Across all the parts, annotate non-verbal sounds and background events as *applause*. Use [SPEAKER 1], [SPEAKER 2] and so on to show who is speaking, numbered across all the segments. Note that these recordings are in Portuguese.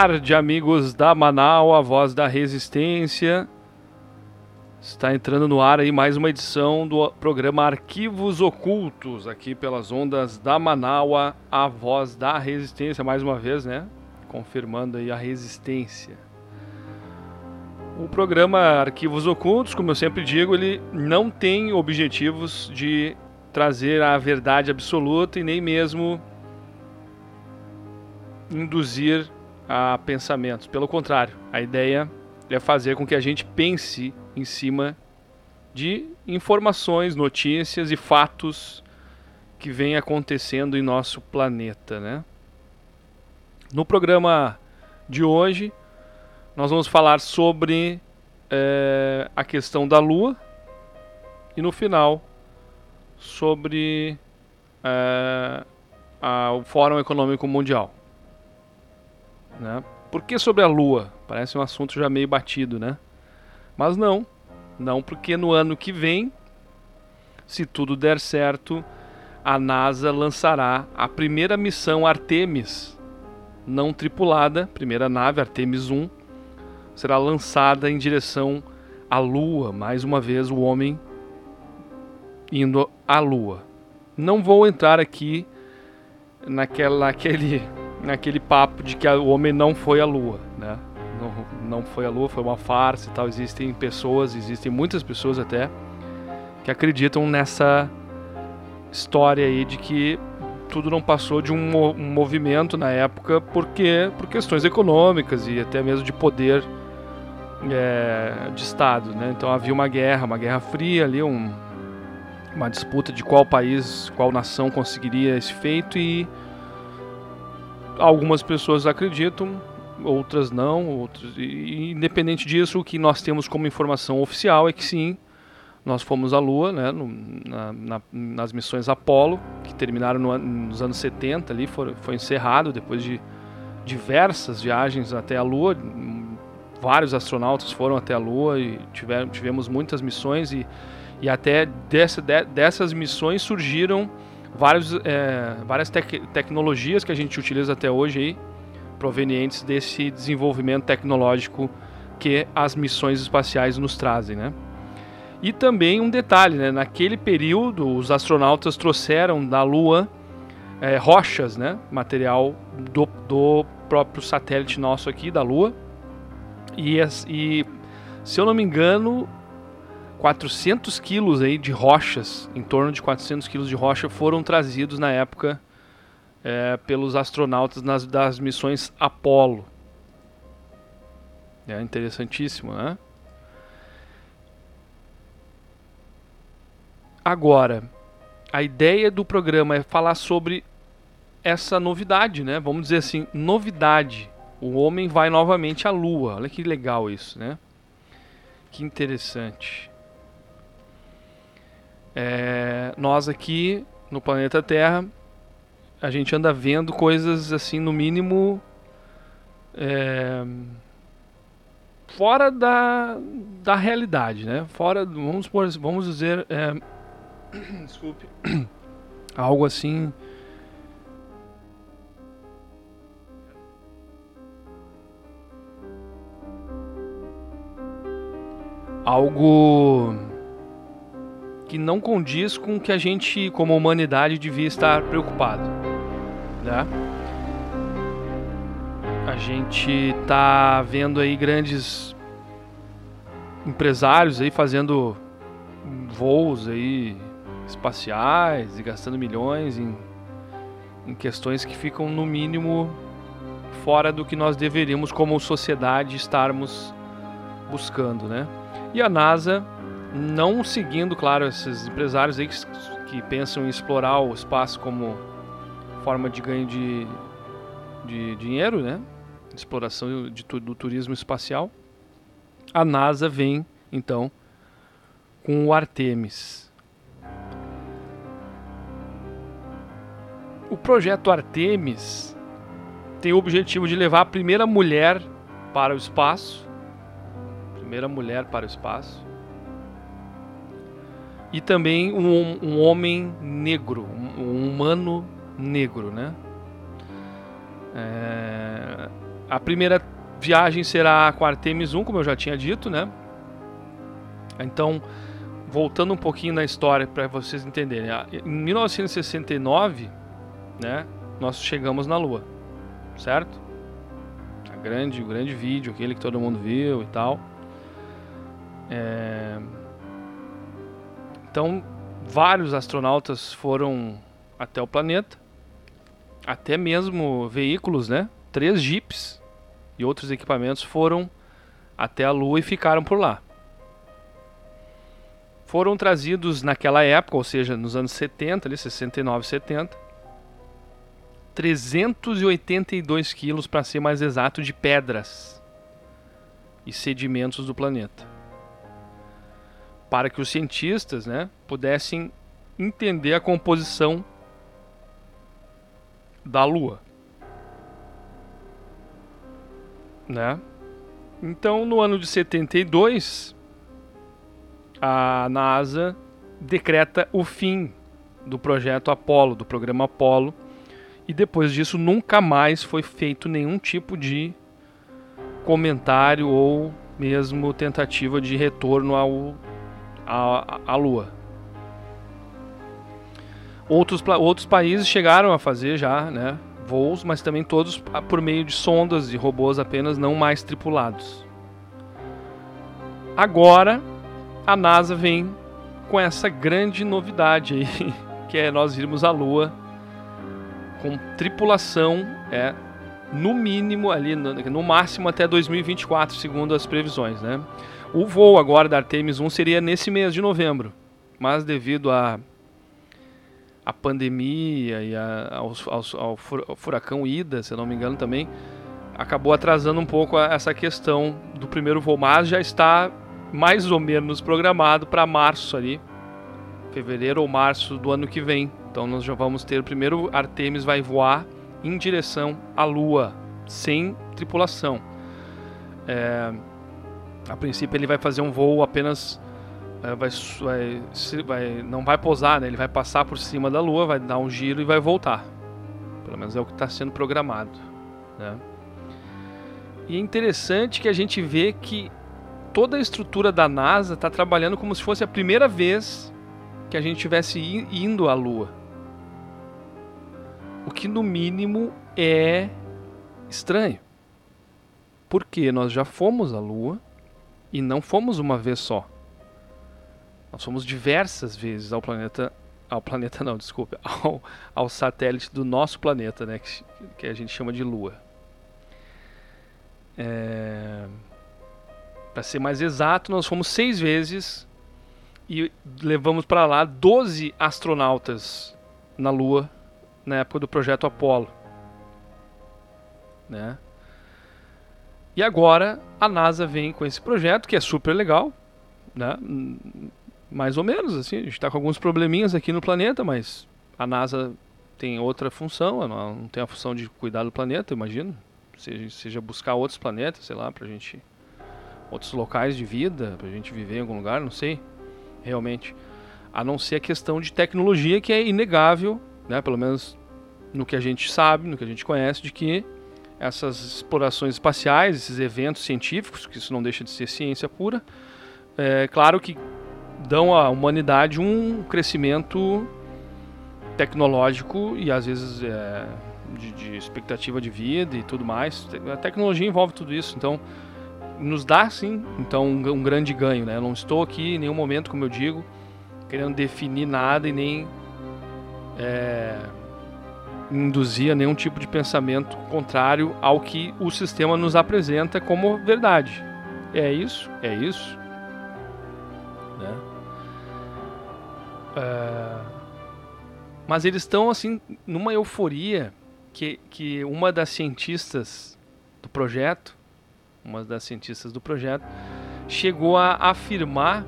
[SPEAKER 1] Tarde, amigos da Manaus, a voz da resistência. Está entrando no ar aí mais uma edição do programa Arquivos Ocultos, aqui pelas ondas da Manaus, a voz da resistência, mais uma vez, né? Confirmando aí a resistência. O programa Arquivos Ocultos, como eu sempre digo, ele não tem objetivos de trazer a verdade absoluta e nem mesmo induzir a pensamentos. Pelo contrário, a ideia é fazer com que a gente pense em cima de informações, notícias e fatos que vêm acontecendo em nosso planeta, né? No programa de hoje, nós vamos falar sobre é, a questão da Lua e no final sobre é, a, o Fórum Econômico Mundial. Né? Por que sobre a Lua? Parece um assunto já meio batido, né? Mas não. Não, porque no ano que vem, se tudo der certo, a NASA lançará a primeira missão Artemis não tripulada, primeira nave Artemis 1, será lançada em direção à Lua, mais uma vez o homem indo à Lua. Não vou entrar aqui naquela, *laughs* naquele naquele papo de que o homem não foi à Lua, né? Não, não foi à Lua, foi uma farsa e tal. Existem pessoas, existem muitas pessoas até, que acreditam nessa história aí de que tudo não passou de um, um movimento na época porque por questões econômicas e até mesmo de poder é, de Estado, né? Então havia uma guerra, uma guerra fria ali, um, uma disputa de qual país, qual nação conseguiria esse feito e algumas pessoas acreditam, outras não, outras, e, independente disso, o que nós temos como informação oficial é que sim, nós fomos à Lua, né, no, na, na, nas missões Apollo, que terminaram no, nos anos 70 ali, foi encerrado depois de diversas viagens até a Lua, vários astronautas foram até a Lua e tiveram, tivemos muitas missões e, e até dessa, de, dessas missões surgiram vários, é, várias tec tecnologias que a gente utiliza até hoje aí, provenientes desse desenvolvimento tecnológico que as missões espaciais nos trazem, né? E também um detalhe, né? Naquele período, os astronautas trouxeram da Lua é, rochas, né? Material do, do próprio satélite nosso aqui, da Lua. E, e se eu não me engano, 400 quilos aí de rochas, em torno de 400 quilos de rocha, foram trazidos na época é, pelos astronautas nas, das missões Apollo. É interessantíssimo, né? Agora, a ideia do programa é falar sobre essa novidade, né? Vamos dizer assim, novidade. O homem vai novamente à Lua. Olha que legal isso, né? Que interessante. É, nós aqui no planeta Terra, a gente anda vendo coisas assim, no mínimo. É, fora da, da realidade, né? Fora, vamos, por, vamos dizer. É, *coughs* desculpe. *coughs* Algo assim. Algo que não condiz com o que a gente, como humanidade, devia estar preocupado. Né? A gente tá vendo aí grandes empresários aí fazendo voos aí espaciais e gastando milhões em, em questões que ficam no mínimo fora do que nós deveríamos como sociedade estarmos buscando, né? E a NASA não seguindo, claro, esses empresários aí que, que pensam em explorar o espaço como forma de ganho de, de dinheiro, né? Exploração de, do turismo espacial. A NASA vem, então, com o Artemis. O projeto Artemis tem o objetivo de levar a primeira mulher para o espaço. Primeira mulher para o espaço e também um, um homem negro, um, um, humano negro, né? É, a primeira viagem será com Artemis 1, como eu já tinha dito, né? Então, voltando um pouquinho na história para vocês entenderem. Em 1969, né, nós chegamos na Lua, certo? A grande, o grande vídeo, aquele que todo mundo viu e tal. É... Então, vários astronautas foram até o planeta, até mesmo veículos, né? Três jipes e outros equipamentos foram até a Lua e ficaram por lá. Foram trazidos naquela época, ou seja, nos anos 70, ali, 69, 70, 382 quilos, para ser mais exato, de pedras e sedimentos do planeta. Para que os cientistas né, pudessem entender a composição da Lua. Né? Então, no ano de 72, a NASA decreta o fim do projeto Apollo, do programa Apollo, e depois disso nunca mais foi feito nenhum tipo de comentário ou mesmo tentativa de retorno ao, à, à Lua. Outros, outros países chegaram a fazer já né, voos, mas também todos por meio de sondas e robôs apenas não mais tripulados. Agora a NASA vem com essa grande novidade aí, *laughs* que é nós irmos à Lua com tripulação, é no mínimo ali, no, no máximo até 2024, segundo as previsões, né? O voo agora da Artemis 1 seria nesse mês de novembro, mas devido a a pandemia e a, ao, furacão Ida, se não me engano também, acabou atrasando um pouco essa questão do primeiro voo, mas já está mais ou menos programado para março ali, fevereiro ou março do ano que vem. Então nós já vamos ter o primeiro Artemis vai voar em direção à Lua, sem tripulação. É, a princípio ele vai fazer um voo apenas é, vai, vai, vai, não vai pousar, né? ele vai passar por cima da Lua, vai dar um giro e vai voltar. Pelo menos é o que está sendo programado. Né? E é interessante que a gente vê que toda a estrutura da NASA está trabalhando como se fosse a primeira vez que a gente estivesse indo à Lua. O que no mínimo é estranho. Porque nós já fomos à Lua e não fomos uma vez só. Nós fomos diversas vezes ao planeta, ao planeta não, desculpe, *laughs* ao, ao satélite do nosso planeta, né, que, que a gente chama de Lua. É... Para ser mais exato, nós fomos seis vezes e levamos para lá 12 astronautas na Lua na época do projeto Apollo. Né? E agora a NASA vem com esse projeto que é super legal, né? Mais ou menos assim, a gente está com alguns probleminhas aqui no planeta, mas a NASA tem outra função, ela não tem a função de cuidar do planeta, imagino. Seja, seja buscar outros planetas, sei lá, pra gente outros locais de vida, pra gente viver em algum lugar, não sei, realmente. A não ser a questão de tecnologia que é inegável, né, pelo menos no que a gente sabe, no que a gente conhece, de que essas explorações espaciais, esses eventos científicos, que isso não deixa de ser ciência pura, é claro que dão à humanidade um crescimento tecnológico e às vezes é, de, de, expectativa de vida e tudo mais. A tecnologia envolve tudo isso, então nos dá sim, então um, um grande ganho, né? Eu não estou aqui em nenhum momento, como eu digo, querendo definir nada e nem é, induzir a nenhum tipo de pensamento contrário ao que o sistema nos apresenta como verdade. É isso, é isso. Né? É, mas eles estão assim numa euforia que, que uma das cientistas do projeto uma das cientistas do projeto, chegou a afirmar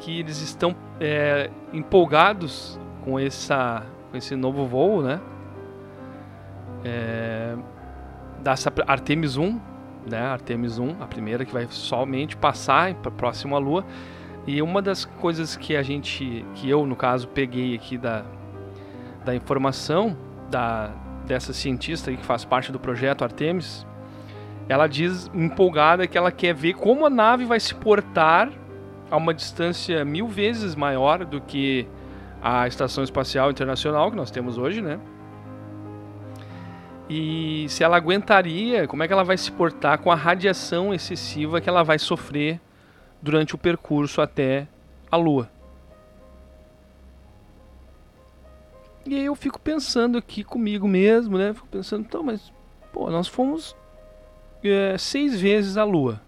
[SPEAKER 1] que eles estão é, empolgados com, essa, com esse novo voo, né? É, dessa Artemis 1, né? Artemis 1, a primeira que vai somente passar para próximo à Lua. E uma das coisas que a gente, que eu no caso peguei aqui da, da informação da, dessa cientista que faz parte do projeto Artemis, ela diz empolgada que ela quer ver como a nave vai se portar a uma distância mil vezes maior do que a Estação Espacial Internacional que nós temos hoje, né? E se ela aguentaria, como é que ela vai se portar com a radiação excessiva que ela vai sofrer durante o percurso até a Lua. E aí eu fico pensando aqui comigo mesmo, né? Fico pensando, então, mas, pô, nós fomos é, seis vezes à Lua.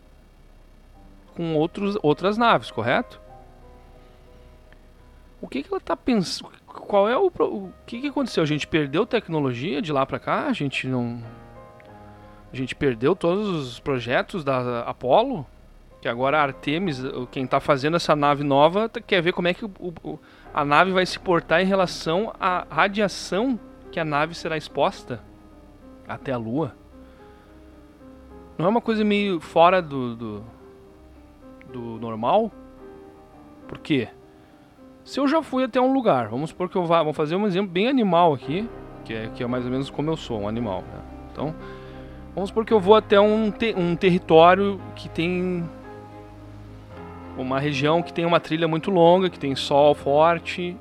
[SPEAKER 1] Com outros, outras naves, correto? O que, que ela tá pensando? Qual é o. O que, que aconteceu? A gente perdeu tecnologia de lá pra cá? A gente não. A gente perdeu todos os projetos da Apollo? Que agora a Artemis, quem está fazendo essa nave nova, tá, quer ver como é que o, o, a nave vai se portar em relação à radiação que a nave será exposta até a Lua. Não é uma coisa meio fora do, do, do normal? Por quê? Se eu já fui até um lugar, vamos supor que eu vá, vamos fazer um exemplo bem animal aqui, que é, que é mais ou menos como eu sou, um animal. Né? Então, vamos supor que eu vou até um, te, um território que tem uma região que tem uma trilha muito longa, que tem sol forte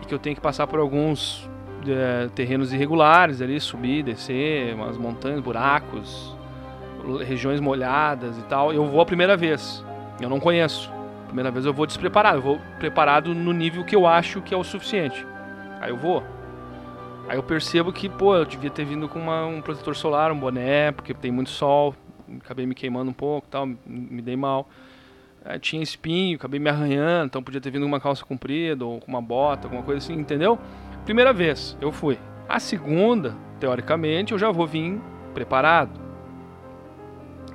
[SPEAKER 1] e que eu tenho que passar por alguns é, terrenos irregulares ali, subir, descer, umas montanhas, buracos, regiões molhadas e tal. Eu vou a primeira vez, eu não conheço. Primeira vez eu vou despreparado, eu vou preparado no nível que eu acho que é o suficiente. Aí eu vou. Aí eu percebo que, pô, eu devia ter vindo com uma, um protetor solar, um boné, porque tem muito sol, acabei me queimando um pouco, tal, me dei mal tinha espinho, acabei me arranhando, então podia ter vindo com uma calça comprida ou com uma bota, alguma coisa assim, entendeu? Primeira vez, eu fui. A segunda, teoricamente, eu já vou vir preparado.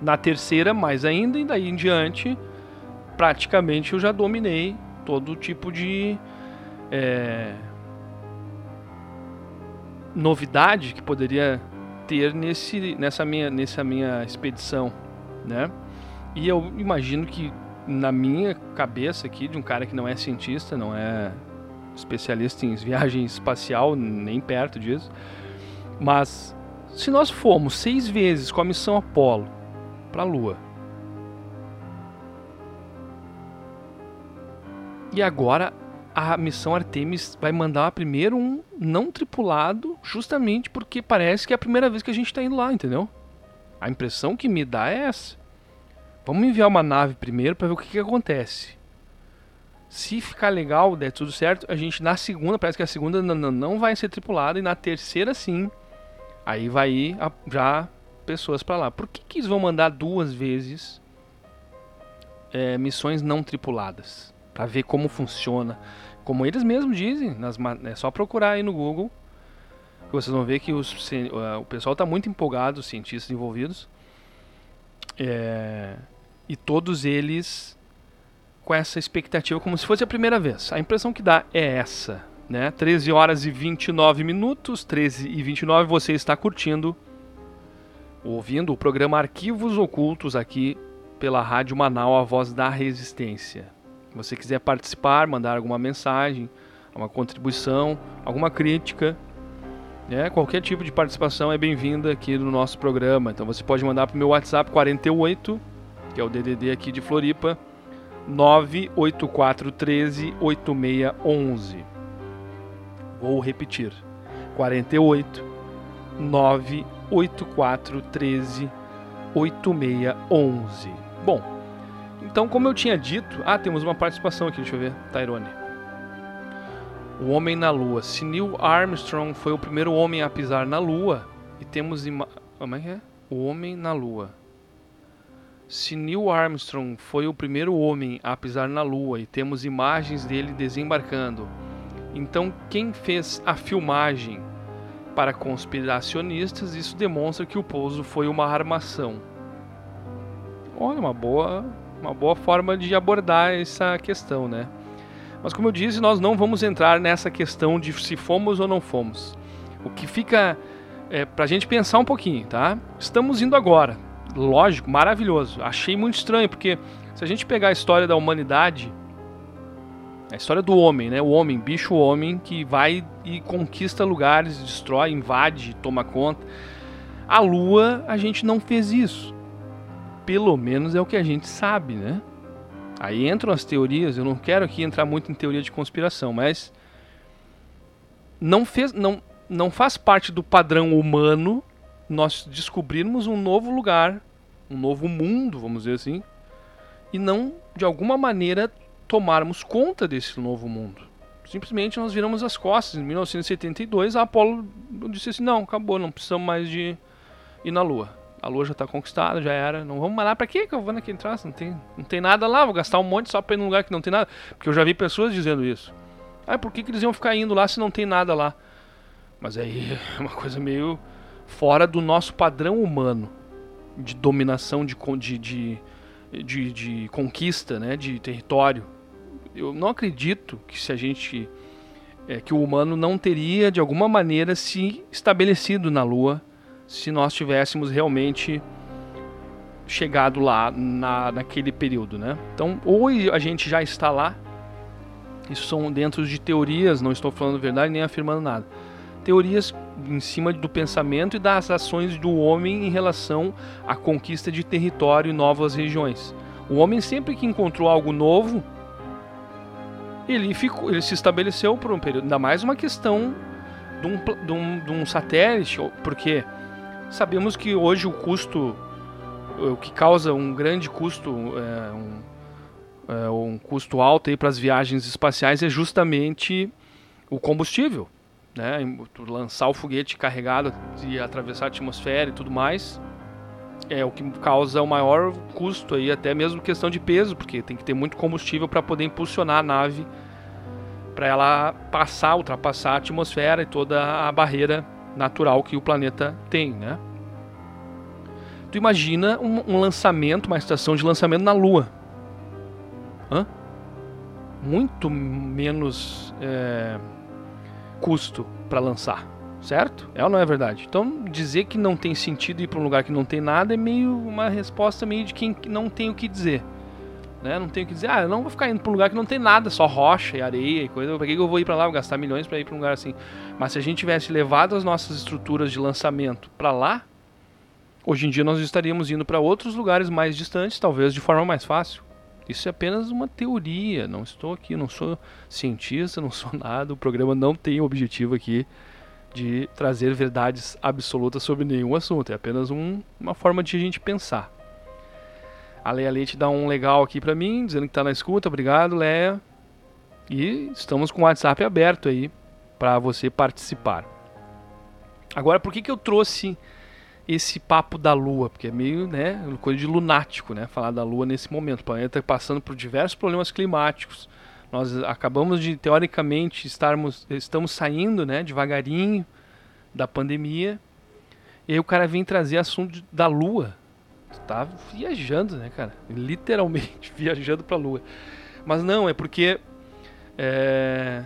[SPEAKER 1] Na terceira, mais ainda, e daí em diante, praticamente eu já dominei todo tipo de é, novidade que poderia ter nesse, nessa, minha, nessa minha expedição, né? E eu imagino que na minha cabeça aqui, de um cara que não é cientista, não é especialista em viagem espacial, nem perto disso, mas se nós formos seis vezes com a missão Apollo para a Lua, e agora a missão Artemis vai mandar primeiro um não tripulado, justamente porque parece que é a primeira vez que a gente está indo lá, entendeu? A impressão que me dá é essa. Vamos enviar uma nave primeiro para ver o que, que acontece. Se ficar legal, der tudo certo, a gente na segunda, parece que a segunda não, vai ser tripulada e na terceira sim. Aí vai ir já pessoas para lá. Por que, que eles vão mandar duas vezes é, missões não tripuladas? Para ver como funciona. Como eles mesmos dizem, nas, é só procurar aí no Google. Que vocês vão ver que os, o pessoal está muito empolgado, os cientistas envolvidos. É, e todos eles com essa expectativa como se fosse a primeira vez. A impressão que dá é essa, né? 13 horas e 29 minutos, 13 e 29, você está curtindo, ouvindo o programa Arquivos Ocultos aqui pela Rádio Manaus, a voz da resistência. Você quiser participar, mandar alguma mensagem, uma contribuição, alguma crítica, né? qualquer tipo de participação é bem-vinda aqui no nosso programa. Então você pode mandar para o meu WhatsApp 48 que é o DDD aqui de Floripa, 98413 8611. Vou repetir. 48 98413 8611. Bom, então como eu tinha dito, ah, temos uma participação aqui, deixa eu ver, Tyrone. O Homem na Lua. Se Neil Armstrong foi o primeiro homem a pisar na Lua, e temos ima... como é que é? O Homem na Lua. Se Neil Armstrong foi o primeiro homem a pisar na Lua e temos imagens dele desembarcando, então quem fez a filmagem? Para conspiracionistas, isso demonstra que o pouso foi uma armação. Olha, uma boa, uma boa forma de abordar essa questão, né? Mas como eu disse, nós não vamos entrar nessa questão de se fomos ou não fomos. O que fica é, para a gente pensar um pouquinho, tá? Estamos indo agora lógico, maravilhoso. Achei muito estranho, porque se a gente pegar a história da humanidade, A história do homem, né? O homem, bicho homem, que vai e conquista lugares, destrói, invade, toma conta. A Lua, a gente não fez isso. Pelo menos é o que a gente sabe, né? Aí entram as teorias, eu não quero aqui entrar muito em teoria de conspiração, mas não fez, não, não faz parte do padrão humano nós descobrirmos um novo lugar, um novo mundo, vamos dizer assim, e não de alguma maneira tomarmos conta desse novo mundo. Simplesmente nós viramos as costas. Em 1972, a Apollo disse assim: não, acabou, não precisamos mais de ir na Lua. A Lua já está conquistada, já era. Não vamos mais lá. Pra quê que eu vou naquele traço? Não tem, não tem nada lá. Vou gastar um monte só para ir num lugar que não tem nada. Porque eu já vi pessoas dizendo isso. Ah, por que, que eles iam ficar indo lá se não tem nada lá? Mas aí é uma coisa meio fora do nosso padrão humano de dominação, de, de, de, de, de conquista, né, de território eu não acredito que se a gente é, que o humano não teria de alguma maneira se estabelecido na Lua se nós tivéssemos realmente chegado lá na, naquele período, né? Então, ou a gente já está lá, isso são dentro de teorias, não estou falando verdade nem afirmando nada. Teorias em cima do pensamento e das ações do homem em relação à conquista de território e novas regiões. O homem sempre que encontrou algo novo, ele, ficou, ele se estabeleceu por um período. Ainda mais uma questão de um, de um, de um satélite, porque sabemos que hoje o custo, o que causa um grande custo, é, um, é, um custo alto para as viagens espaciais é justamente o combustível. Né? Lançar o foguete carregado e atravessar a atmosfera e tudo mais é o que causa o maior custo aí, até mesmo questão de peso, porque tem que ter muito combustível para poder impulsionar a nave para ela passar, ultrapassar a atmosfera e toda a barreira natural que o planeta tem, né? Tu imagina um, um lançamento, uma estação de lançamento na Lua, Hã? muito menos é, custo para lançar certo? É ou não é verdade? Então, dizer que não tem sentido ir para um lugar que não tem nada é meio uma resposta meio de quem não tem o que dizer. Né? Não tem o que dizer, ah, eu não vou ficar indo para um lugar que não tem nada, só rocha e areia e coisa. Para que eu vou ir para lá, vou gastar milhões para ir para um lugar assim? Mas se a gente tivesse levado as nossas estruturas de lançamento para lá, hoje em dia nós estaríamos indo para outros lugares mais distantes, talvez de forma mais fácil. Isso é apenas uma teoria, não estou aqui, não sou cientista, não sou *laughs* nada, o programa não tem objetivo aqui de trazer verdades absolutas sobre nenhum assunto. É apenas um, uma forma de a gente pensar. A Leia Leite dá um legal aqui para mim, dizendo que está na escuta. Obrigado, Leia. E estamos com o WhatsApp aberto aí para você participar. Agora, por que, que eu trouxe esse papo da Lua? Porque é meio, né, coisa de lunático, né, falar da Lua nesse momento. O planeta passando por diversos problemas climáticos nós acabamos de, teoricamente, estarmos, estamos saindo né, devagarinho da pandemia. E aí o cara vem trazer assunto da Lua. Tu tá viajando, né, cara? Literalmente *laughs* viajando pra Lua. Mas não, é porque. É,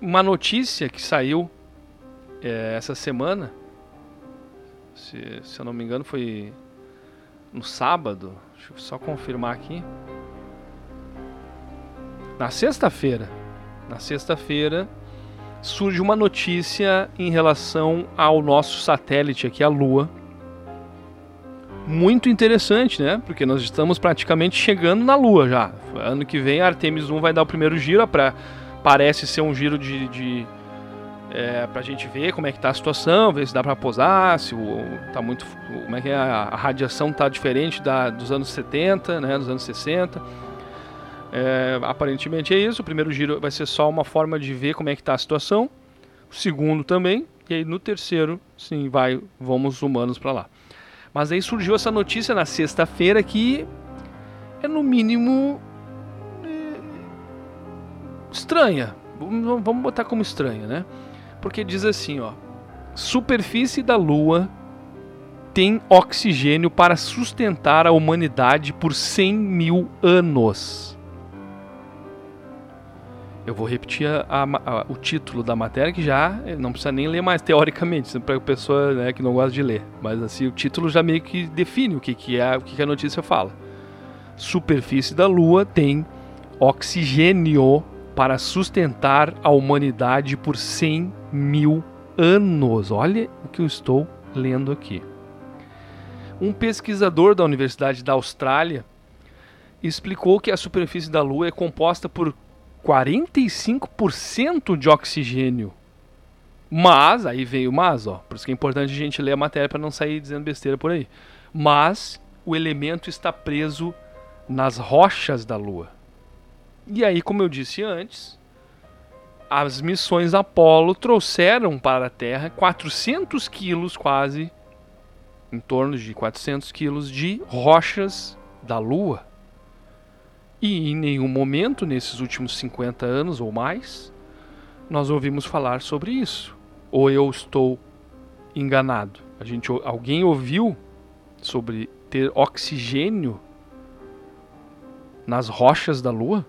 [SPEAKER 1] uma notícia que saiu é, essa semana. Se, se eu não me engano, foi no sábado. Deixa eu só confirmar aqui. Na sexta-feira, na sexta-feira, surge uma notícia em relação ao nosso satélite aqui, a Lua. Muito interessante, né? Porque nós estamos praticamente chegando na Lua já. Ano que vem a Artemis 1 vai dar o primeiro giro, para parece ser um giro de, de é, pra gente ver como é que tá a situação, ver se dá para posar, se o, tá muito, como é que é, a, radiação tá diferente da, dos anos 70, né, dos anos 60 é, aparentemente é isso. O primeiro giro vai ser só uma forma de ver como é que está a situação. O segundo também. E aí no terceiro, sim, vai, vamos humanos para lá. Mas aí surgiu essa notícia na sexta-feira que é no mínimo é, estranha. Vamos botar como estranha, né? Porque diz assim, ó: superfície da Lua tem oxigênio para sustentar a humanidade por 100 mil anos. Eu vou repetir a, a, o título da matéria, que já eh, não precisa nem ler mais teoricamente, para a pessoa né, que não gosta de ler. Mas assim, o título já meio que define o que, que, é, o que, que a notícia fala. Superfície da Lua tem oxigênio para sustentar a humanidade por 100 mil anos. Olha o que eu estou lendo aqui. Um pesquisador da Universidade da Austrália explicou que a superfície da Lua é composta por 45% de oxigênio. Mas, aí veio mas, ó, por isso que é importante a gente ler a matéria para não sair dizendo besteira por aí. Mas o elemento está preso nas rochas da Lua. E aí, como eu disse antes, as missões Apollo trouxeram para a Terra 400 quilos quase, em torno de 400 quilos de rochas da Lua. E em nenhum momento, nesses últimos 50 anos ou mais, nós ouvimos falar sobre isso. Ou eu estou enganado? A gente, alguém ouviu sobre ter oxigênio nas rochas da Lua?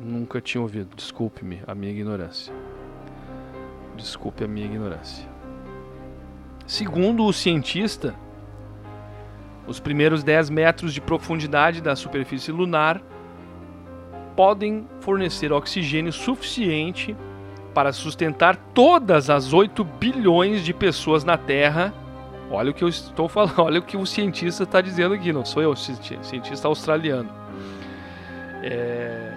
[SPEAKER 1] Nunca tinha ouvido. Desculpe-me a minha ignorância. Desculpe a minha ignorância. Segundo o cientista, os primeiros 10 metros de profundidade da superfície lunar podem fornecer oxigênio suficiente para sustentar todas as 8 bilhões de pessoas na Terra. Olha o que eu estou falando, *laughs* olha o que o cientista está dizendo aqui, não sou eu, cientista australiano. É,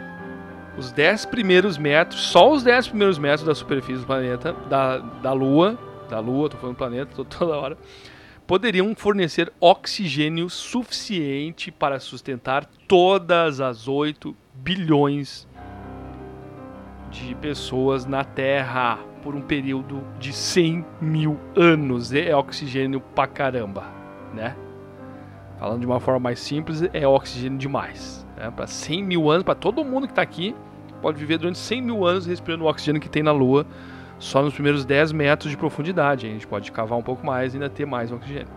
[SPEAKER 1] os 10 primeiros metros, só os 10 primeiros metros da superfície do planeta, da, da Lua, da Lua, estou falando planeta toda hora, poderiam fornecer oxigênio suficiente para sustentar todas as 8 bilhões de pessoas na Terra por um período de 100 mil anos. É oxigênio pra caramba, né? Falando de uma forma mais simples, é oxigênio demais. Né? Para 100 mil anos, para todo mundo que está aqui, pode viver durante 100 mil anos respirando o oxigênio que tem na Lua, só nos primeiros 10 metros de profundidade. A gente pode cavar um pouco mais e ainda ter mais oxigênio.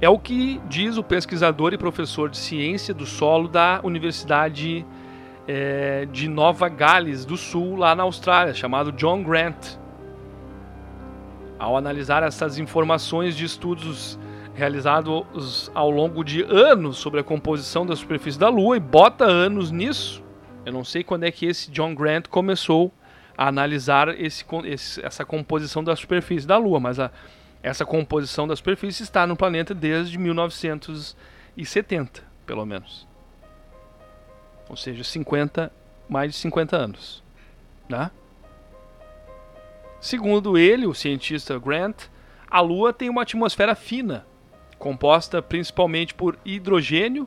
[SPEAKER 1] É o que diz o pesquisador e professor de ciência do solo da Universidade é, de Nova Gales do Sul, lá na Austrália, chamado John Grant. Ao analisar essas informações de estudos realizados ao longo de anos sobre a composição da superfície da Lua e bota anos nisso, eu não sei quando é que esse John Grant começou a analisar esse, essa composição da superfície da Lua, mas a, essa composição da superfície está no planeta desde 1970, pelo menos. Ou seja, 50, mais de 50 anos. Né? Segundo ele, o cientista Grant, a Lua tem uma atmosfera fina, composta principalmente por hidrogênio,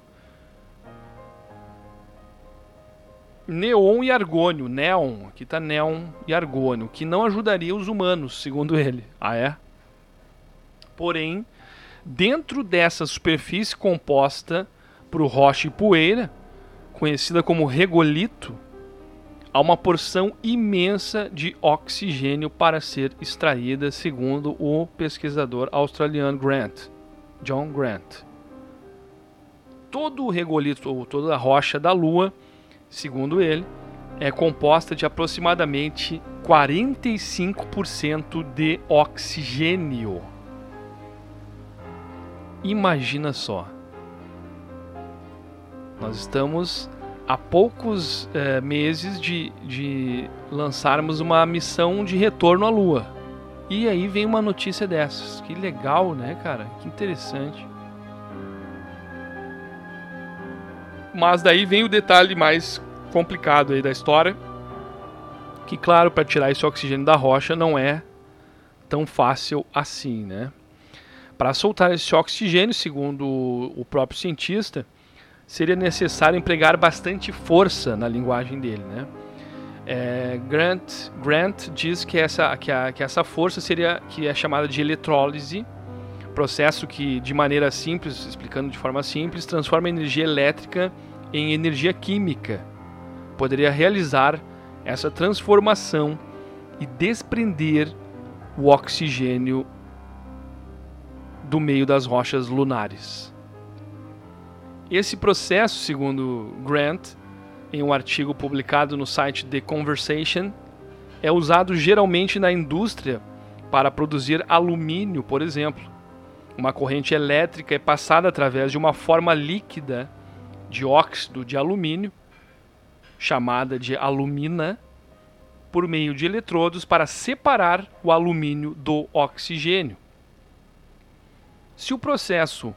[SPEAKER 1] neon e argônio. Neon, aqui está neon e argônio, que não ajudaria os humanos, segundo ele. Ah, é? Porém, dentro dessa superfície composta por rocha e poeira, conhecida como regolito, há uma porção imensa de oxigênio para ser extraída, segundo o pesquisador australiano Grant, John Grant. Todo o regolito, ou toda a rocha da Lua, segundo ele, é composta de aproximadamente 45% de oxigênio. Imagina só. Nós estamos há poucos é, meses de, de lançarmos uma missão de retorno à Lua. E aí vem uma notícia dessas. Que legal, né, cara? Que interessante. Mas daí vem o detalhe mais complicado aí da história. Que, claro, para tirar esse oxigênio da rocha não é tão fácil assim, né? Para soltar esse oxigênio, segundo o próprio cientista, seria necessário empregar bastante força na linguagem dele, né? É, Grant, Grant diz que essa, que, a, que essa força seria que é chamada de eletrólise, processo que, de maneira simples, explicando de forma simples, transforma energia elétrica em energia química. Poderia realizar essa transformação e desprender o oxigênio do meio das rochas lunares. Esse processo, segundo Grant, em um artigo publicado no site The Conversation, é usado geralmente na indústria para produzir alumínio, por exemplo. Uma corrente elétrica é passada através de uma forma líquida dióxido de alumínio, chamada de alumina, por meio de eletrodos para separar o alumínio do oxigênio. Se o processo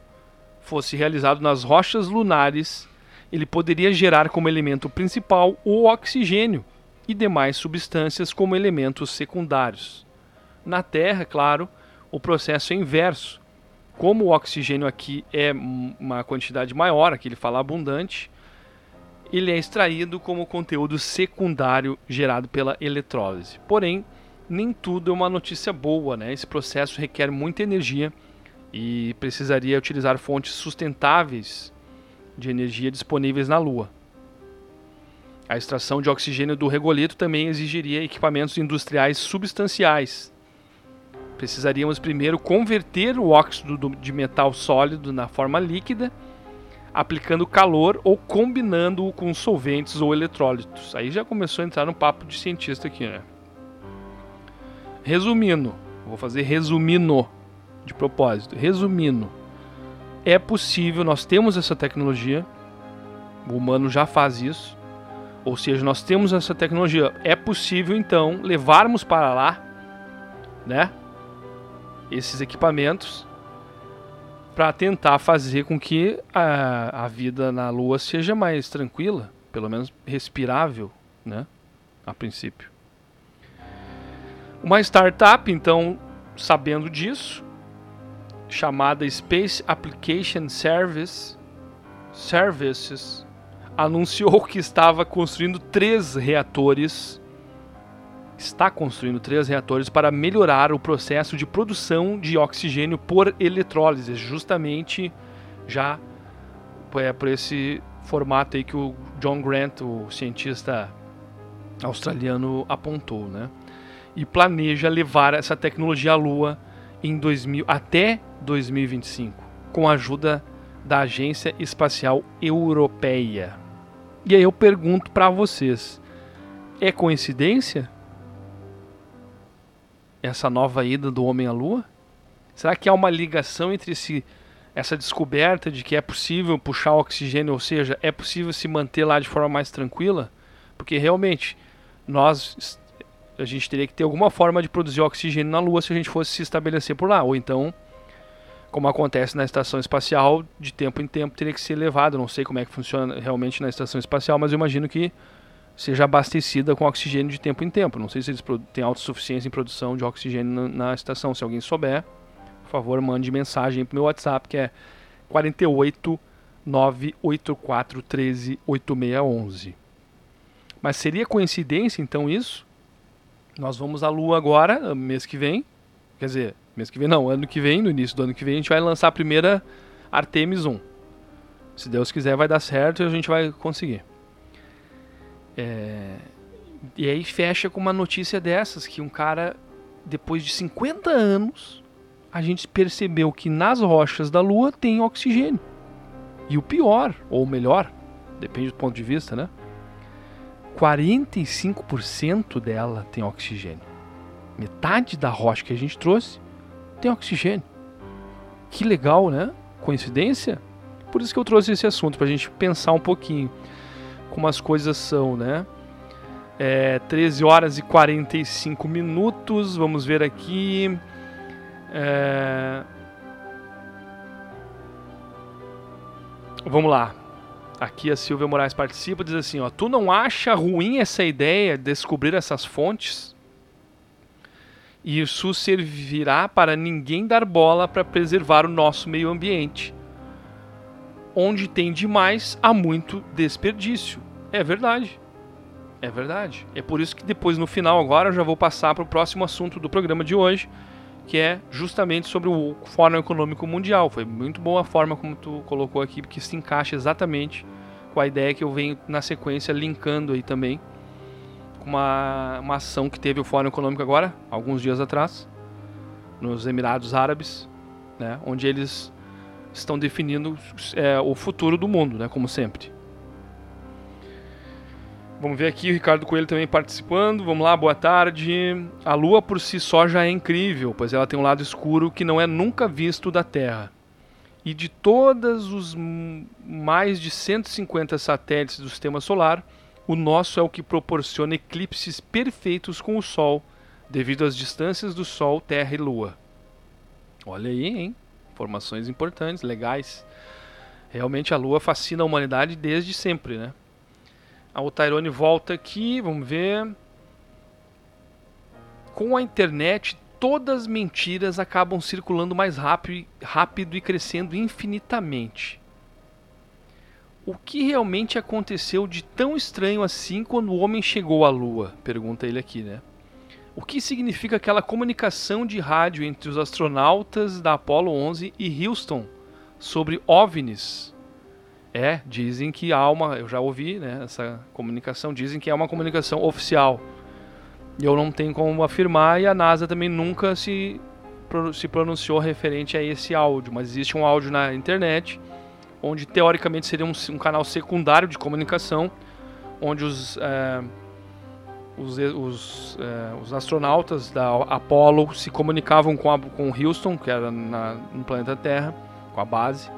[SPEAKER 1] fosse realizado nas rochas lunares, ele poderia gerar como elemento principal o oxigênio e demais substâncias como elementos secundários. Na Terra, claro, o processo é inverso. Como o oxigênio aqui é uma quantidade maior, aqui ele fala abundante, ele é extraído como conteúdo secundário gerado pela eletrólise. Porém, nem tudo é uma notícia boa, né? Esse processo requer muita energia e precisaria utilizar fontes sustentáveis de energia disponíveis na Lua. A extração de oxigênio do regolito também exigiria equipamentos industriais substanciais. Precisaríamos primeiro converter o óxido de metal sólido na forma líquida, aplicando calor ou combinando-o com solventes ou eletrólitos. Aí já começou a entrar no papo de cientista aqui, né? Resumindo, vou fazer resumindo de propósito. Resumindo, é possível, nós temos essa tecnologia, o humano já faz isso, ou seja, nós temos essa tecnologia. É possível então levarmos para lá, né, esses equipamentos para tentar fazer com que a, a vida na Lua seja mais tranquila, pelo menos respirável, né, a princípio. Uma startup, então, sabendo disso, chamada Space Application Service, Services anunciou que estava construindo três reatores. Está construindo três reatores para melhorar o processo de produção de oxigênio por eletrólise, justamente já é por esse formato aí que o John Grant, o cientista australiano, apontou, né? E planeja levar essa tecnologia à Lua em 2000 até 2025, com a ajuda da Agência Espacial Europeia. E aí eu pergunto para vocês: é coincidência essa nova ida do homem à Lua? Será que há uma ligação entre esse, essa descoberta de que é possível puxar oxigênio, ou seja, é possível se manter lá de forma mais tranquila? Porque realmente nós a gente teria que ter alguma forma de produzir oxigênio na Lua se a gente fosse se estabelecer por lá, ou então como acontece na estação espacial, de tempo em tempo teria que ser levado. Não sei como é que funciona realmente na estação espacial, mas eu imagino que seja abastecida com oxigênio de tempo em tempo. Não sei se eles têm autossuficiência em produção de oxigênio na, na estação. Se alguém souber, por favor, mande mensagem para o meu WhatsApp, que é 48 984 13 8611. Mas seria coincidência então isso? Nós vamos à Lua agora, mês que vem. Quer dizer, Mês que vem não, ano que vem, no início do ano que vem, a gente vai lançar a primeira Artemis 1. Se Deus quiser vai dar certo e a gente vai conseguir. É... E aí fecha com uma notícia dessas, que um cara, depois de 50 anos, a gente percebeu que nas rochas da Lua tem oxigênio. E o pior, ou melhor, depende do ponto de vista, né? 45% dela tem oxigênio. Metade da rocha que a gente trouxe tem oxigênio. Que legal, né? Coincidência? Por isso que eu trouxe esse assunto, para a gente pensar um pouquinho como as coisas são, né? É, 13 horas e 45 minutos, vamos ver aqui. É... Vamos lá. Aqui a Silvia Moraes participa, diz assim, ó, tu não acha ruim essa ideia de descobrir essas fontes? Isso servirá para ninguém dar bola para preservar o nosso meio ambiente. Onde tem demais, há muito desperdício. É verdade. É verdade. É por isso que depois, no final, agora, eu já vou passar para o próximo assunto do programa de hoje, que é justamente sobre o Fórum Econômico Mundial. Foi muito boa a forma como tu colocou aqui, porque se encaixa exatamente com a ideia que eu venho na sequência linkando aí também uma, uma ação que teve o Fórum Econômico agora, alguns dias atrás, nos Emirados Árabes, né, onde eles estão definindo é, o futuro do mundo, né, como sempre. Vamos ver aqui o Ricardo Coelho também participando. Vamos lá, boa tarde. A Lua por si só já é incrível, pois ela tem um lado escuro que não é nunca visto da Terra. E de todos os mais de 150 satélites do sistema solar, o nosso é o que proporciona eclipses perfeitos com o Sol, devido às distâncias do Sol, Terra e Lua. Olha aí, hein? Informações importantes, legais. Realmente a Lua fascina a humanidade desde sempre, né? A Tyrone volta aqui, vamos ver. Com a internet, todas as mentiras acabam circulando mais rápido, rápido e crescendo infinitamente. O que realmente aconteceu de tão estranho assim quando o homem chegou à Lua? Pergunta ele aqui, né? O que significa aquela comunicação de rádio entre os astronautas da Apollo 11 e Houston sobre OVNIs? É, dizem que há uma, eu já ouvi, né, essa comunicação, dizem que é uma comunicação oficial. Eu não tenho como afirmar e a NASA também nunca se, se pronunciou referente a esse áudio, mas existe um áudio na internet onde teoricamente seria um, um canal secundário de comunicação, onde os, é, os, os, é, os, astronautas da Apollo se comunicavam com, a, com Houston, que era na, no planeta Terra, com a base,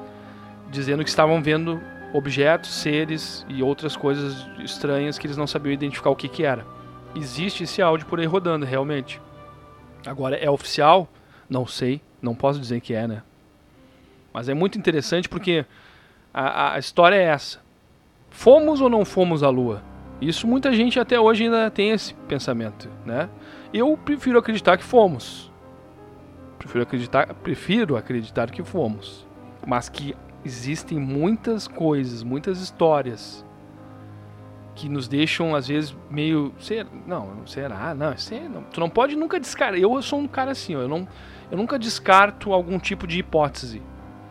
[SPEAKER 1] dizendo que estavam vendo objetos, seres e outras coisas estranhas que eles não sabiam identificar o que, que era. Existe esse áudio por aí rodando, realmente. Agora, é oficial? Não sei, não posso dizer que é, né? Mas é muito interessante porque a, a história é essa. Fomos ou não fomos à Lua? Isso muita gente até hoje ainda tem esse pensamento, né? Eu prefiro acreditar que fomos. Prefiro acreditar, prefiro acreditar que fomos. Mas que existem muitas coisas, muitas histórias que nos deixam às vezes meio, ser, não, será? Não, é, não, tu não pode nunca descartar. Eu sou um cara assim, ó, eu não eu nunca descarto algum tipo de hipótese,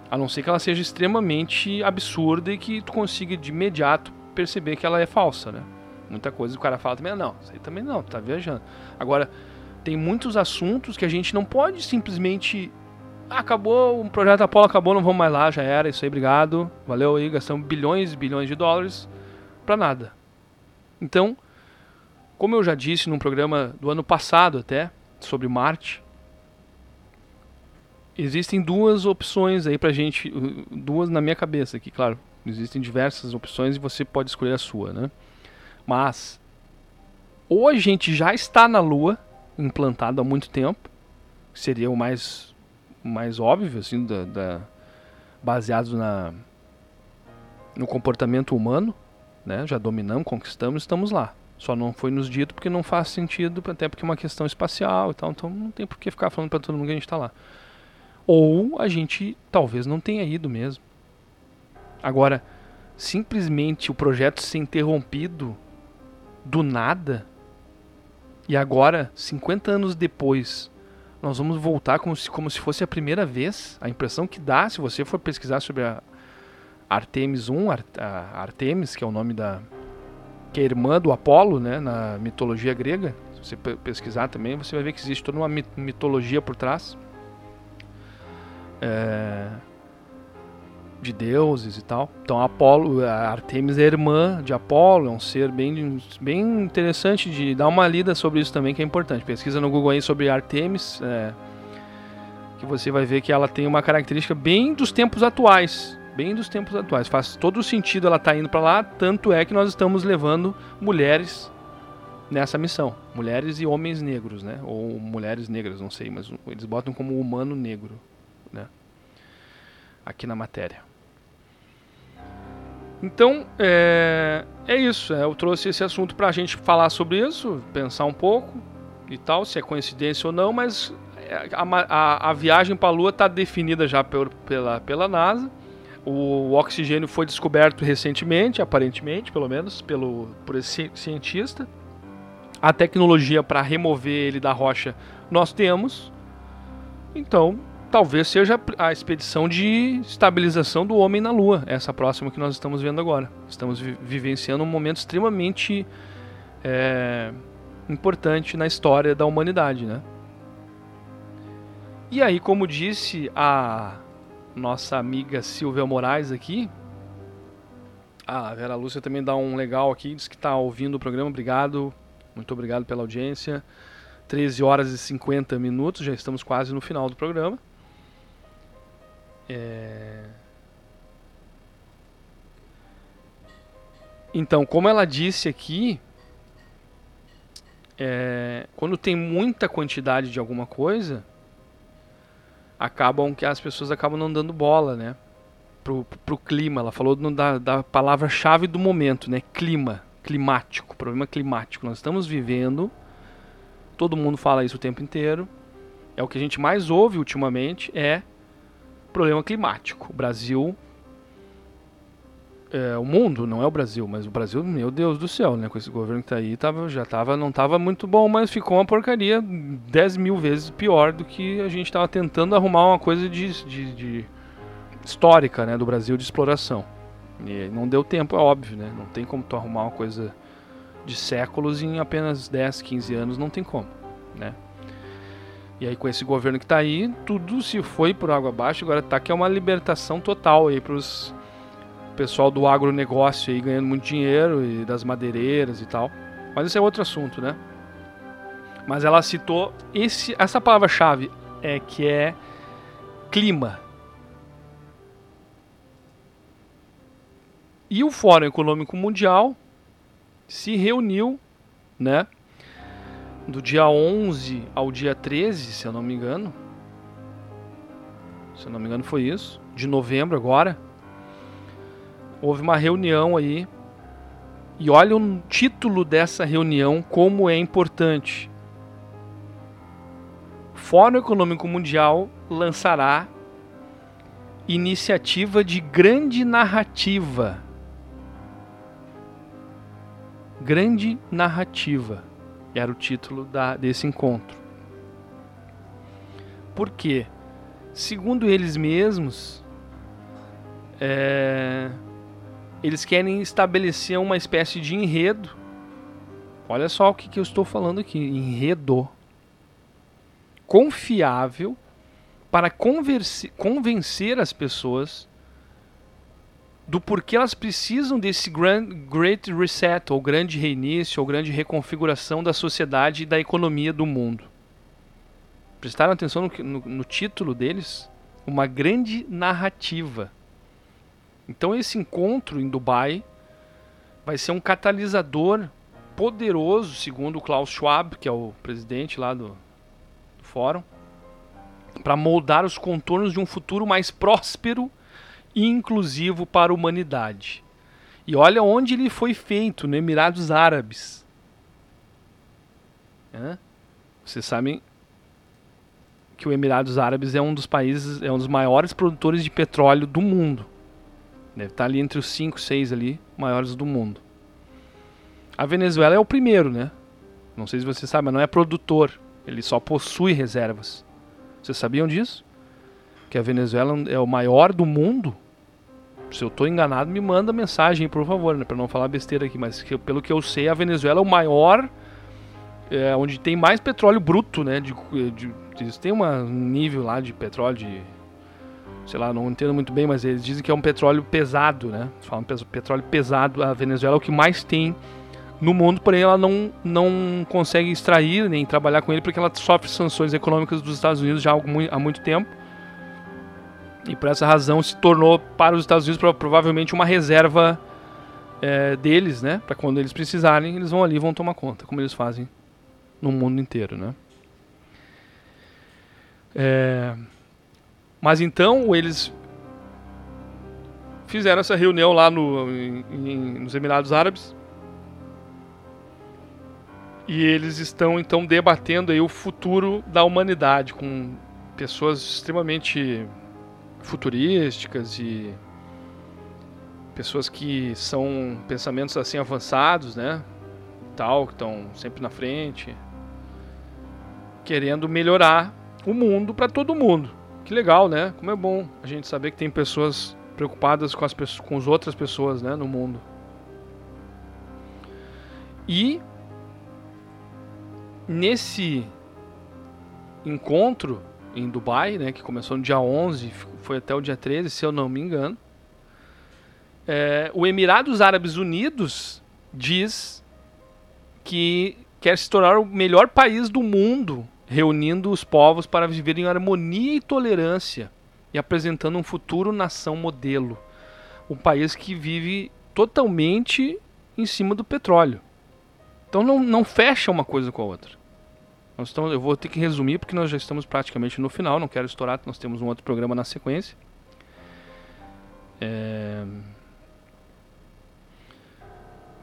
[SPEAKER 1] a não ser que ela seja extremamente absurda e que tu consiga de imediato perceber que ela é falsa, né? Muita coisa o cara fala também, ah, não, isso aí também não, tá viajando. Agora, tem muitos assuntos que a gente não pode simplesmente acabou, o projeto Apollo acabou, não vamos mais lá, já era, isso aí, obrigado. Valeu aí, gastamos bilhões e bilhões de dólares para nada. Então, como eu já disse num programa do ano passado até, sobre Marte, existem duas opções aí pra gente, duas na minha cabeça aqui, claro. Existem diversas opções e você pode escolher a sua, né? Mas, ou a gente já está na Lua, implantado há muito tempo, seria o mais mais óbvio, assim, da, da na, no comportamento humano, né? Já dominamos, conquistamos, estamos lá. Só não foi nos dito porque não faz sentido, até porque é uma questão espacial e tal, então não tem por que ficar falando para todo mundo que a gente está lá. Ou a gente talvez não tenha ido mesmo. Agora, simplesmente o projeto ser interrompido do nada e agora, 50 anos depois, nós vamos voltar como se, como se fosse a primeira vez. A impressão que dá, se você for pesquisar sobre a Artemis 1, a Artemis, que é o nome da. que é irmã do Apolo, né, na mitologia grega. Se você pesquisar também, você vai ver que existe toda uma mitologia por trás. É, de deuses e tal. Então Apolo, a Artemis é irmã de Apolo, é um ser bem, bem interessante de dar uma lida sobre isso também que é importante. Pesquisa no Google aí sobre Artemis, é, que você vai ver que ela tem uma característica bem dos tempos atuais, bem dos tempos atuais. Faz todo sentido ela estar tá indo para lá, tanto é que nós estamos levando mulheres nessa missão, mulheres e homens negros, né? Ou mulheres negras, não sei, mas eles botam como humano negro, né? Aqui na matéria. Então, é, é isso. É, eu trouxe esse assunto para a gente falar sobre isso, pensar um pouco e tal, se é coincidência ou não, mas é, a, a, a viagem para a Lua está definida já por, pela, pela NASA. O, o, oxigênio foi descoberto recentemente, aparentemente, pelo menos, pelo, por esse cientista. A tecnologia para remover ele da rocha nós temos. Então, talvez seja a expedição de estabilização do homem na Lua, essa próxima que nós estamos vendo agora. Estamos vi vivenciando um momento extremamente é, importante na história da humanidade, né? E aí, como disse a nossa amiga Silvia Moraes aqui, a Vera Lúcia também dá um legal aqui, diz que está ouvindo o programa, obrigado, muito obrigado pela audiência. 13 horas e 50 minutos, já estamos quase no final do programa. É... Então, como ela disse aqui, é, quando tem muita quantidade de alguma coisa, acabam que as pessoas acabam não dando bola, né? Pro, pro clima. Ela falou no, da, da palavra-chave do momento, né? Clima, climático, problema climático. Nós estamos vivendo, todo mundo fala isso o tempo inteiro. É o que a gente mais ouve ultimamente, é problema climático. O Brasil é, o mundo, não é o Brasil, mas o Brasil, meu Deus do céu, né? Com esse governo que tá aí, tava, já tava, não tava muito bom, mas ficou uma porcaria 10 mil vezes pior do que a gente tava tentando arrumar uma coisa de, de, de histórica, né? Do Brasil de exploração. E não deu tempo, é óbvio, né? Não tem como tu arrumar uma coisa de séculos em apenas 10, 15 anos, não tem como, né? E aí com esse governo que tá aí, tudo se foi por água abaixo, agora tá que é uma libertação total aí pros pessoal do agronegócio aí ganhando muito dinheiro e das madeireiras e tal. Mas esse é outro assunto, né? Mas ela citou esse, essa palavra-chave é que é clima. E o Fórum Econômico Mundial se reuniu, né? Do dia 11 ao dia 13, se eu não me engano. Se eu não me engano foi isso, de novembro agora houve uma reunião aí. E olha o título dessa reunião, como é importante. Fórum Econômico Mundial lançará iniciativa de grande narrativa. Grande narrativa era o título da, desse encontro. Por quê? Segundo eles mesmos, é, eles querem estabelecer uma espécie de enredo. Olha só o que, que eu estou falando aqui: enredo confiável para convencer as pessoas do porquê elas precisam desse grand, Great Reset, ou grande reinício, ou grande reconfiguração da sociedade e da economia do mundo. Prestaram atenção no, no, no título deles? Uma grande narrativa. Então esse encontro em Dubai vai ser um catalisador poderoso, segundo o Klaus Schwab, que é o presidente lá do, do fórum, para moldar os contornos de um futuro mais próspero e inclusivo para a humanidade. E olha onde ele foi feito, no Emirados Árabes. É? Vocês sabem que o Emirados Árabes é um dos países, é um dos maiores produtores de petróleo do mundo. Deve estar ali entre os 5, 6 ali maiores do mundo. A Venezuela é o primeiro, né? Não sei se você sabe, mas não é produtor. Ele só possui reservas. Vocês sabiam disso? Que a Venezuela é o maior do mundo? Se eu estou enganado, me manda mensagem, por favor, né? Para não falar besteira aqui. Mas que, pelo que eu sei, a Venezuela é o maior, é, onde tem mais petróleo bruto, né? De, de, de, tem um nível lá de petróleo de sei lá, não entendo muito bem, mas eles dizem que é um petróleo pesado, né? Falam petróleo pesado. A Venezuela é o que mais tem no mundo, porém ela não, não consegue extrair nem trabalhar com ele porque ela sofre sanções econômicas dos Estados Unidos já há muito tempo. E por essa razão se tornou para os Estados Unidos provavelmente uma reserva é, deles, né? Para quando eles precisarem, eles vão ali e vão tomar conta, como eles fazem no mundo inteiro, né? É... Mas então eles fizeram essa reunião lá no, em, em, nos Emirados Árabes. E eles estão então debatendo aí o futuro da humanidade com pessoas extremamente futurísticas e pessoas que são pensamentos assim avançados, né? Tal, que estão sempre na frente, querendo melhorar o mundo para todo mundo. Que legal, né? Como é bom a gente saber que tem pessoas preocupadas com as, com as outras pessoas, né, no mundo. E nesse encontro em Dubai, né, que começou no dia 11, foi até o dia 13, se eu não me engano, é, o Emirados Árabes Unidos diz que quer se tornar o melhor país do mundo reunindo os povos para viver em harmonia e tolerância. e apresentando um futuro nação modelo. Um país que vive totalmente em cima do petróleo. Então não, não fecha uma coisa com a outra. Nós estamos, eu vou ter que resumir porque nós já estamos praticamente no final, não quero estourar, nós temos um outro programa na sequência. É...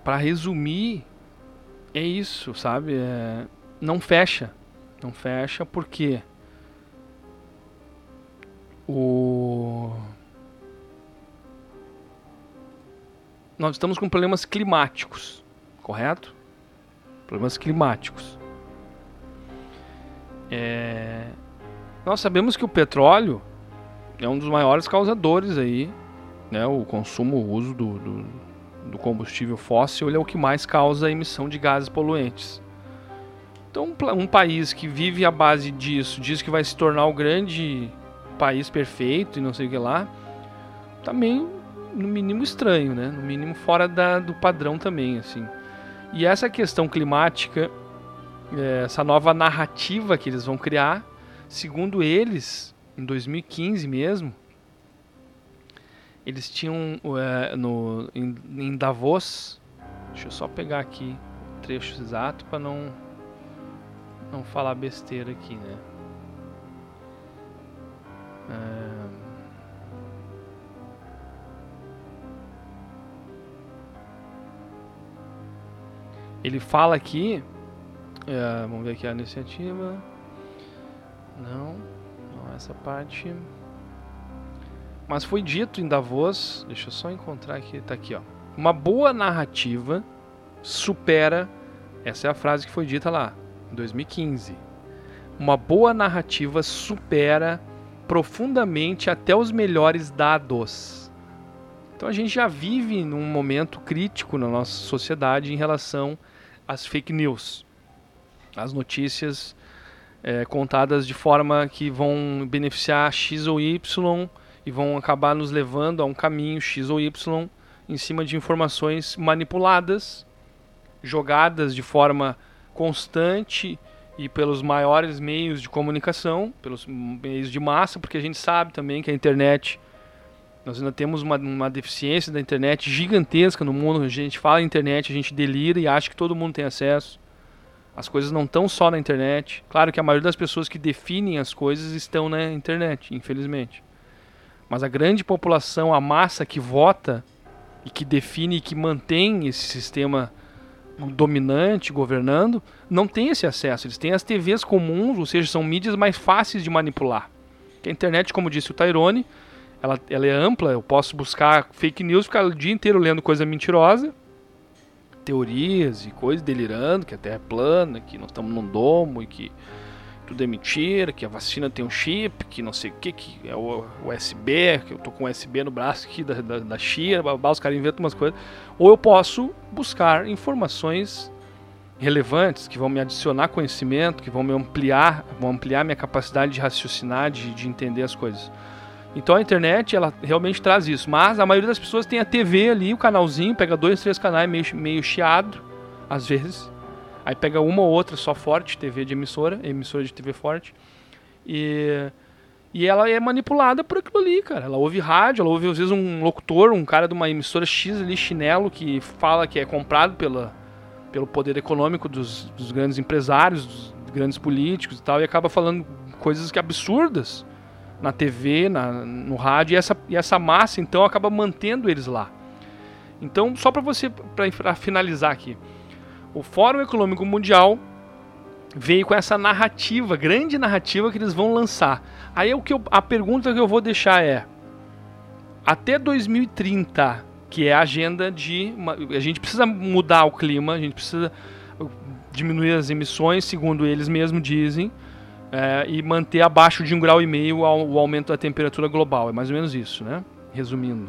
[SPEAKER 1] Para resumir, é isso, sabe? É... Não fecha. Não fecha porque o nós estamos com problemas climáticos, correto? Problemas climáticos. É... Nós sabemos que o petróleo é um dos maiores causadores aí, né? O consumo, o uso do, do, do combustível fóssil é o que mais causa a emissão de gases poluentes. Então, um país que vive à base disso, diz que vai se tornar o grande país perfeito e não sei o que lá, tá meio, no mínimo, estranho, né? No mínimo, fora da, do padrão também, assim. E essa questão climática, essa nova narrativa que eles vão criar, segundo eles, em 2015 mesmo, eles tinham é, no, em, em Davos, deixa eu só pegar aqui o trecho exato para não não falar besteira aqui, né? É... Ele fala aqui, é, vamos ver aqui a iniciativa. Não, não essa parte. Mas foi dito em Davos, deixa eu só encontrar aqui, tá aqui, ó. Uma boa narrativa supera, essa é a frase que foi dita lá, 2015. Uma boa narrativa supera profundamente até os melhores dados. Então a gente já vive num momento crítico na nossa sociedade em relação às fake news, as notícias é, contadas de forma que vão beneficiar X ou Y e vão acabar nos levando a um caminho X ou Y em cima de informações manipuladas, jogadas de forma constante e pelos maiores meios de comunicação, pelos meios de massa, porque a gente sabe também que a internet, nós ainda temos uma, uma deficiência da internet gigantesca no mundo. A gente fala internet, a gente delira e acha que todo mundo tem acesso. As coisas não estão só na internet. Claro que a maioria das pessoas que definem as coisas estão na internet, infelizmente. Mas a grande população, a massa que vota e que define e que mantém esse sistema dominante governando não tem esse acesso. Eles têm as TVs comuns, ou seja, são mídias mais fáceis de manipular. A internet, como disse o Tyrone, ela, ela é ampla. Eu posso buscar fake news, ficar o dia inteiro lendo coisa mentirosa, teorias e coisas delirando, que a Terra é plana, que nós estamos num domo e que tudo é mentira, que a vacina tem um chip, que não sei o que, que é o USB, que eu tô com USB no braço aqui da, da, da China, os caras inventam umas coisas. Ou eu posso buscar informações relevantes que vão me adicionar conhecimento, que vão me ampliar, vão ampliar minha capacidade de raciocinar, de, de entender as coisas. Então a internet ela realmente traz isso, mas a maioria das pessoas tem a TV ali, o canalzinho, pega dois, três canais meio, meio chiado, às vezes, Aí pega uma ou outra só forte, TV de emissora, emissora de TV forte. E, e ela é manipulada por aquilo ali, cara. Ela ouve rádio, ela ouve às vezes um locutor, um cara de uma emissora X ali, chinelo, que fala que é comprado pela, pelo poder econômico dos, dos grandes empresários, dos grandes políticos e tal, e acaba falando coisas que absurdas na TV, na, no rádio, e essa, e essa massa então acaba mantendo eles lá. Então, só para você, para finalizar aqui, o Fórum Econômico Mundial veio com essa narrativa, grande narrativa que eles vão lançar. Aí o que eu, a pergunta que eu vou deixar é: até 2030, que é a agenda de uma, a gente precisa mudar o clima, a gente precisa diminuir as emissões, segundo eles mesmos dizem, é, e manter abaixo de um grau e meio o aumento da temperatura global. É mais ou menos isso, né? Resumindo.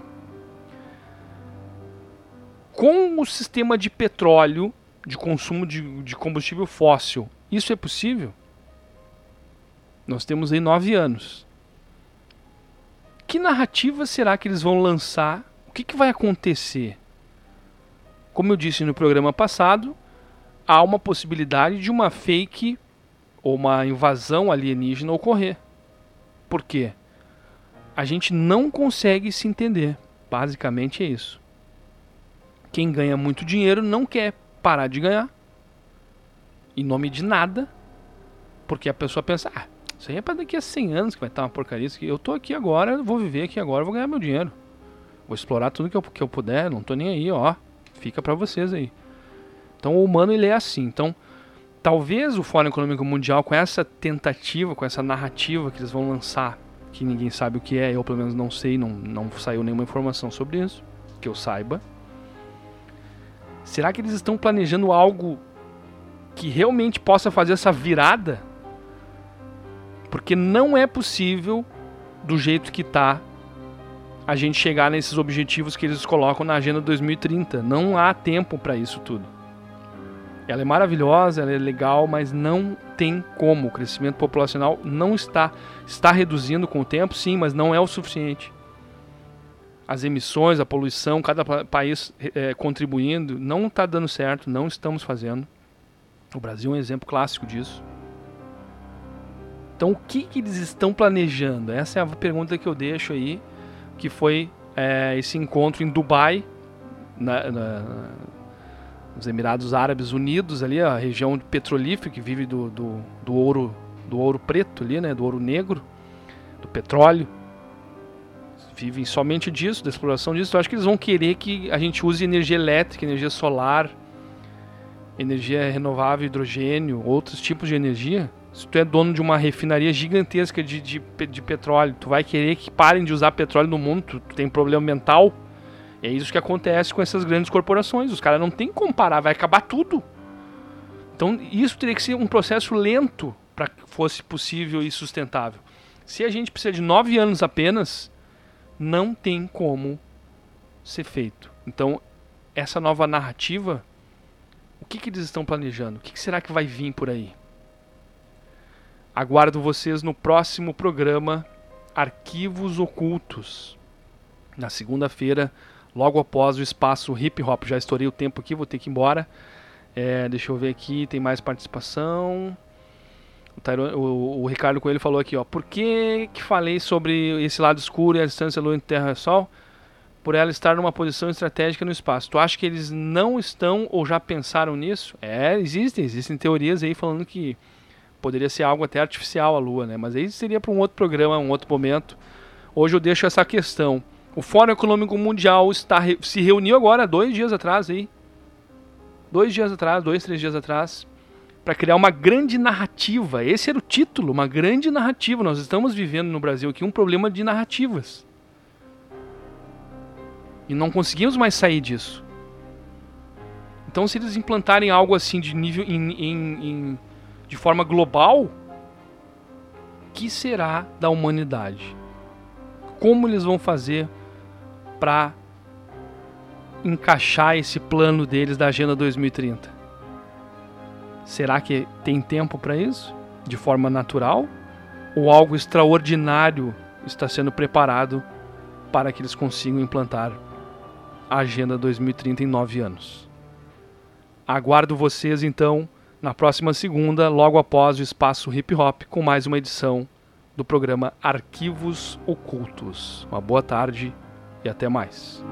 [SPEAKER 1] Com o sistema de petróleo de consumo de, de combustível fóssil. Isso é possível? Nós temos aí nove anos. Que narrativa será que eles vão lançar? O que, que vai acontecer? Como eu disse no programa passado, há uma possibilidade de uma fake ou uma invasão alienígena ocorrer. Por quê? a gente não consegue se entender. Basicamente é isso. Quem ganha muito dinheiro não quer parar de ganhar em nome de nada, porque a pessoa pensa, ah, isso aí é para daqui a 100 anos que vai estar uma porcaria. Isso aqui. Eu tô aqui agora, vou viver aqui agora, vou ganhar meu dinheiro. Vou explorar tudo que eu, que eu puder, não tô nem aí, ó. Fica para vocês aí. Então o humano ele é assim. Então, talvez o Fórum Econômico Mundial com essa tentativa, com essa narrativa que eles vão lançar que ninguém sabe o que é, eu pelo menos não sei, não, não saiu nenhuma informação sobre isso, que eu saiba. Será que eles estão planejando algo que realmente possa fazer essa virada? Porque não é possível, do jeito que está, a gente chegar nesses objetivos que eles colocam na Agenda 2030. Não há tempo para isso tudo. Ela é maravilhosa, ela é legal, mas não tem como. O crescimento populacional não está está reduzindo com o tempo, sim, mas não é o suficiente. As emissões, a poluição, cada país é, contribuindo, não está dando certo, não estamos fazendo. O Brasil é um exemplo clássico disso. Então, o que, que eles estão planejando? Essa é a pergunta que eu deixo aí, que foi é, esse encontro em Dubai, na, na, nos Emirados Árabes Unidos, ali, a região petrolífera que vive do, do, do, ouro do ouro preto ali, né, do ouro negro, do petróleo. Vivem somente disso, da exploração disso. Eu acho que eles vão querer que a gente use energia elétrica, energia solar, energia renovável, hidrogênio, outros tipos de energia. Se tu é dono de uma refinaria gigantesca de, de, de petróleo, tu vai querer que parem de usar petróleo no mundo, tu, tu tem problema mental, é isso que acontece com essas grandes corporações. Os caras não tem como parar, vai acabar tudo. Então isso teria que ser um processo lento para que fosse possível e sustentável. Se a gente precisa de nove anos apenas, não tem como ser feito. Então, essa nova narrativa, o que, que eles estão planejando? O que, que será que vai vir por aí? Aguardo vocês no próximo programa Arquivos Ocultos. Na segunda-feira, logo após o espaço hip hop. Já estourei o tempo aqui, vou ter que ir embora. É, deixa eu ver aqui, tem mais participação. O, Tyron, o, o, Ricardo Coelho falou aqui, ó. Por que, que falei sobre esse lado escuro e a distância Lua entre Terra e Sol? Por ela estar numa posição estratégica no espaço. Tu acha que eles não estão ou já pensaram nisso? É, existem, existem teorias aí falando que poderia ser algo até artificial a Lua, né? Mas aí seria para um outro programa, um outro momento. Hoje eu deixo essa questão. O Fórum Econômico Mundial está, se reuniu agora, dois dias atrás aí. Dois dias atrás, dois, três dias atrás, para criar uma grande narrativa. Esse era o título, uma grande narrativa. Nós estamos vivendo no Brasil aqui um problema de narrativas. E não conseguimos mais sair disso. Então, se eles implantarem algo assim de nível em, em, em, de forma global, que será da humanidade? Como eles vão fazer para encaixar esse plano deles da Agenda 2030? Será que tem tempo para isso? De forma natural? Ou algo extraordinário está sendo preparado para que eles consigam implantar a Agenda 2030 em nove anos? Aguardo vocês então na próxima segunda, logo após o Espaço Hip Hop, com mais uma edição do programa Arquivos Ocultos. Uma boa tarde e até mais.